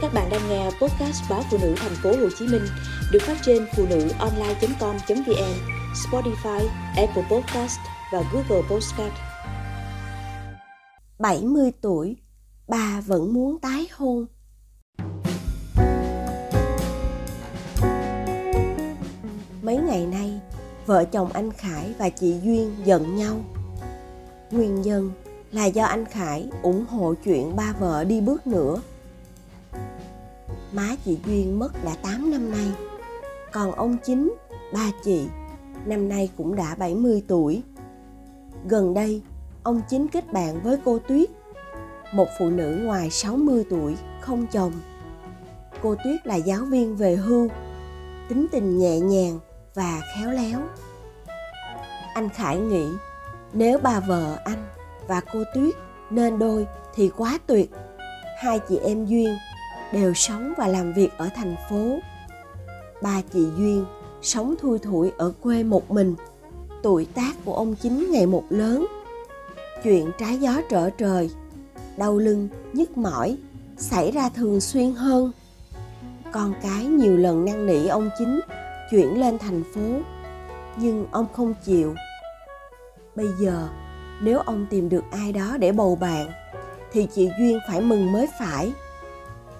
Các bạn đang nghe podcast báo phụ nữ thành phố Hồ Chí Minh được phát trên phụ nữ online.com.vn, Spotify, Apple Podcast và Google Podcast. 70 tuổi, bà vẫn muốn tái hôn. Mấy ngày nay, vợ chồng anh Khải và chị Duyên giận nhau. Nguyên nhân là do anh Khải ủng hộ chuyện ba vợ đi bước nữa. Má chị Duyên mất đã 8 năm nay, còn ông chính, ba chị, năm nay cũng đã 70 tuổi. Gần đây, ông chính kết bạn với cô Tuyết, một phụ nữ ngoài 60 tuổi, không chồng. Cô Tuyết là giáo viên về hưu, tính tình nhẹ nhàng và khéo léo. Anh Khải nghĩ nếu bà vợ anh và cô Tuyết nên đôi thì quá tuyệt. Hai chị em Duyên đều sống và làm việc ở thành phố. Ba chị Duyên sống thui thủi ở quê một mình. Tuổi tác của ông chính ngày một lớn. Chuyện trái gió trở trời, đau lưng, nhức mỏi xảy ra thường xuyên hơn. Con cái nhiều lần năn nỉ ông chính chuyển lên thành phố, nhưng ông không chịu. Bây giờ nếu ông tìm được ai đó để bầu bạn thì chị duyên phải mừng mới phải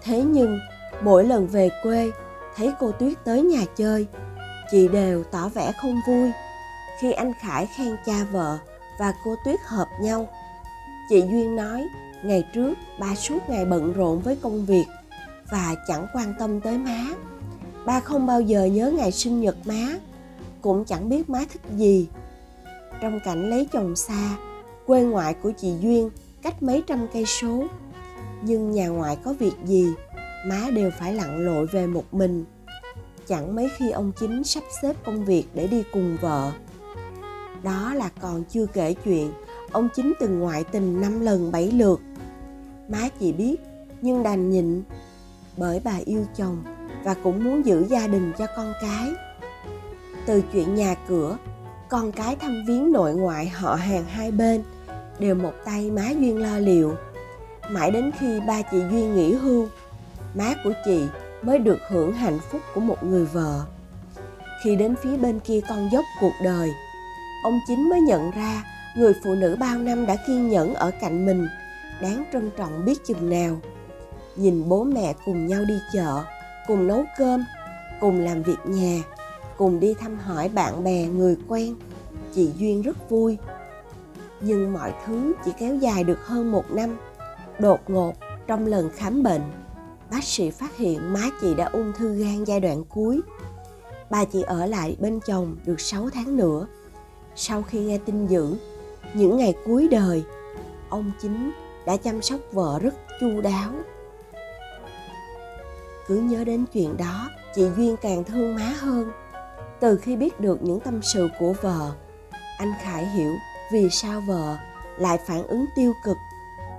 thế nhưng, mỗi lần về quê, thấy cô tuyết tới nhà chơi, chị đều tỏ vẻ không vui. Khi anh khải khen cha vợ và cô tuyết hợp nhau, chị duyên nói, ngày trước, ba suốt ngày bận rộn với công việc và chẳng quan tâm tới má. Ba không bao giờ nhớ ngày sinh nhật má, cũng chẳng biết má thích gì. Trong cảnh lấy chồng xa, quê ngoại của chị duyên cách mấy trăm cây số nhưng nhà ngoại có việc gì, má đều phải lặn lội về một mình. Chẳng mấy khi ông chính sắp xếp công việc để đi cùng vợ. Đó là còn chưa kể chuyện, ông chính từng ngoại tình năm lần bảy lượt. Má chỉ biết, nhưng đành nhịn, bởi bà yêu chồng và cũng muốn giữ gia đình cho con cái. Từ chuyện nhà cửa, con cái thăm viếng nội ngoại họ hàng hai bên đều một tay má duyên lo liệu mãi đến khi ba chị duy nghỉ hưu, má của chị mới được hưởng hạnh phúc của một người vợ. Khi đến phía bên kia con dốc cuộc đời, ông chính mới nhận ra người phụ nữ bao năm đã kiên nhẫn ở cạnh mình, đáng trân trọng biết chừng nào. Nhìn bố mẹ cùng nhau đi chợ, cùng nấu cơm, cùng làm việc nhà, cùng đi thăm hỏi bạn bè người quen, chị duyên rất vui. Nhưng mọi thứ chỉ kéo dài được hơn một năm đột ngột trong lần khám bệnh. Bác sĩ phát hiện má chị đã ung thư gan giai đoạn cuối. Bà chị ở lại bên chồng được 6 tháng nữa. Sau khi nghe tin dữ, những ngày cuối đời, ông chính đã chăm sóc vợ rất chu đáo. Cứ nhớ đến chuyện đó, chị duyên càng thương má hơn. Từ khi biết được những tâm sự của vợ, anh khải hiểu vì sao vợ lại phản ứng tiêu cực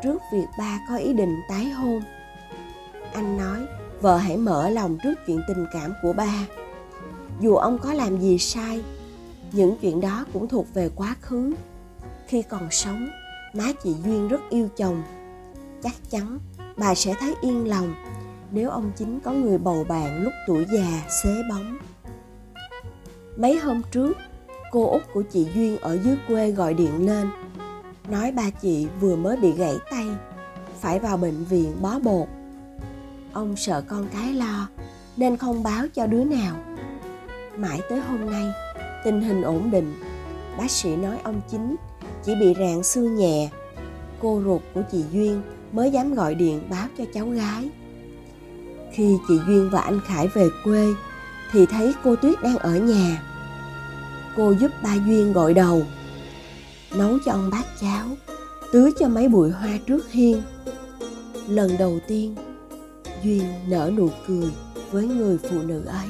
trước việc ba có ý định tái hôn. Anh nói, vợ hãy mở lòng trước chuyện tình cảm của ba. Dù ông có làm gì sai, những chuyện đó cũng thuộc về quá khứ. Khi còn sống, má chị duyên rất yêu chồng. Chắc chắn bà sẽ thấy yên lòng nếu ông chính có người bầu bạn lúc tuổi già, xế bóng. Mấy hôm trước, cô út của chị duyên ở dưới quê gọi điện lên nói ba chị vừa mới bị gãy tay, phải vào bệnh viện bó bột. Ông sợ con cái lo, nên không báo cho đứa nào. Mãi tới hôm nay, tình hình ổn định. Bác sĩ nói ông chính chỉ bị rạn xương nhẹ. Cô ruột của chị duyên mới dám gọi điện báo cho cháu gái. Khi chị duyên và anh khải về quê, thì thấy cô tuyết đang ở nhà. Cô giúp ba duyên gội đầu nấu cho ông bát cháo tưới cho mấy bụi hoa trước hiên. Lần đầu tiên, duyên nở nụ cười với người phụ nữ ấy.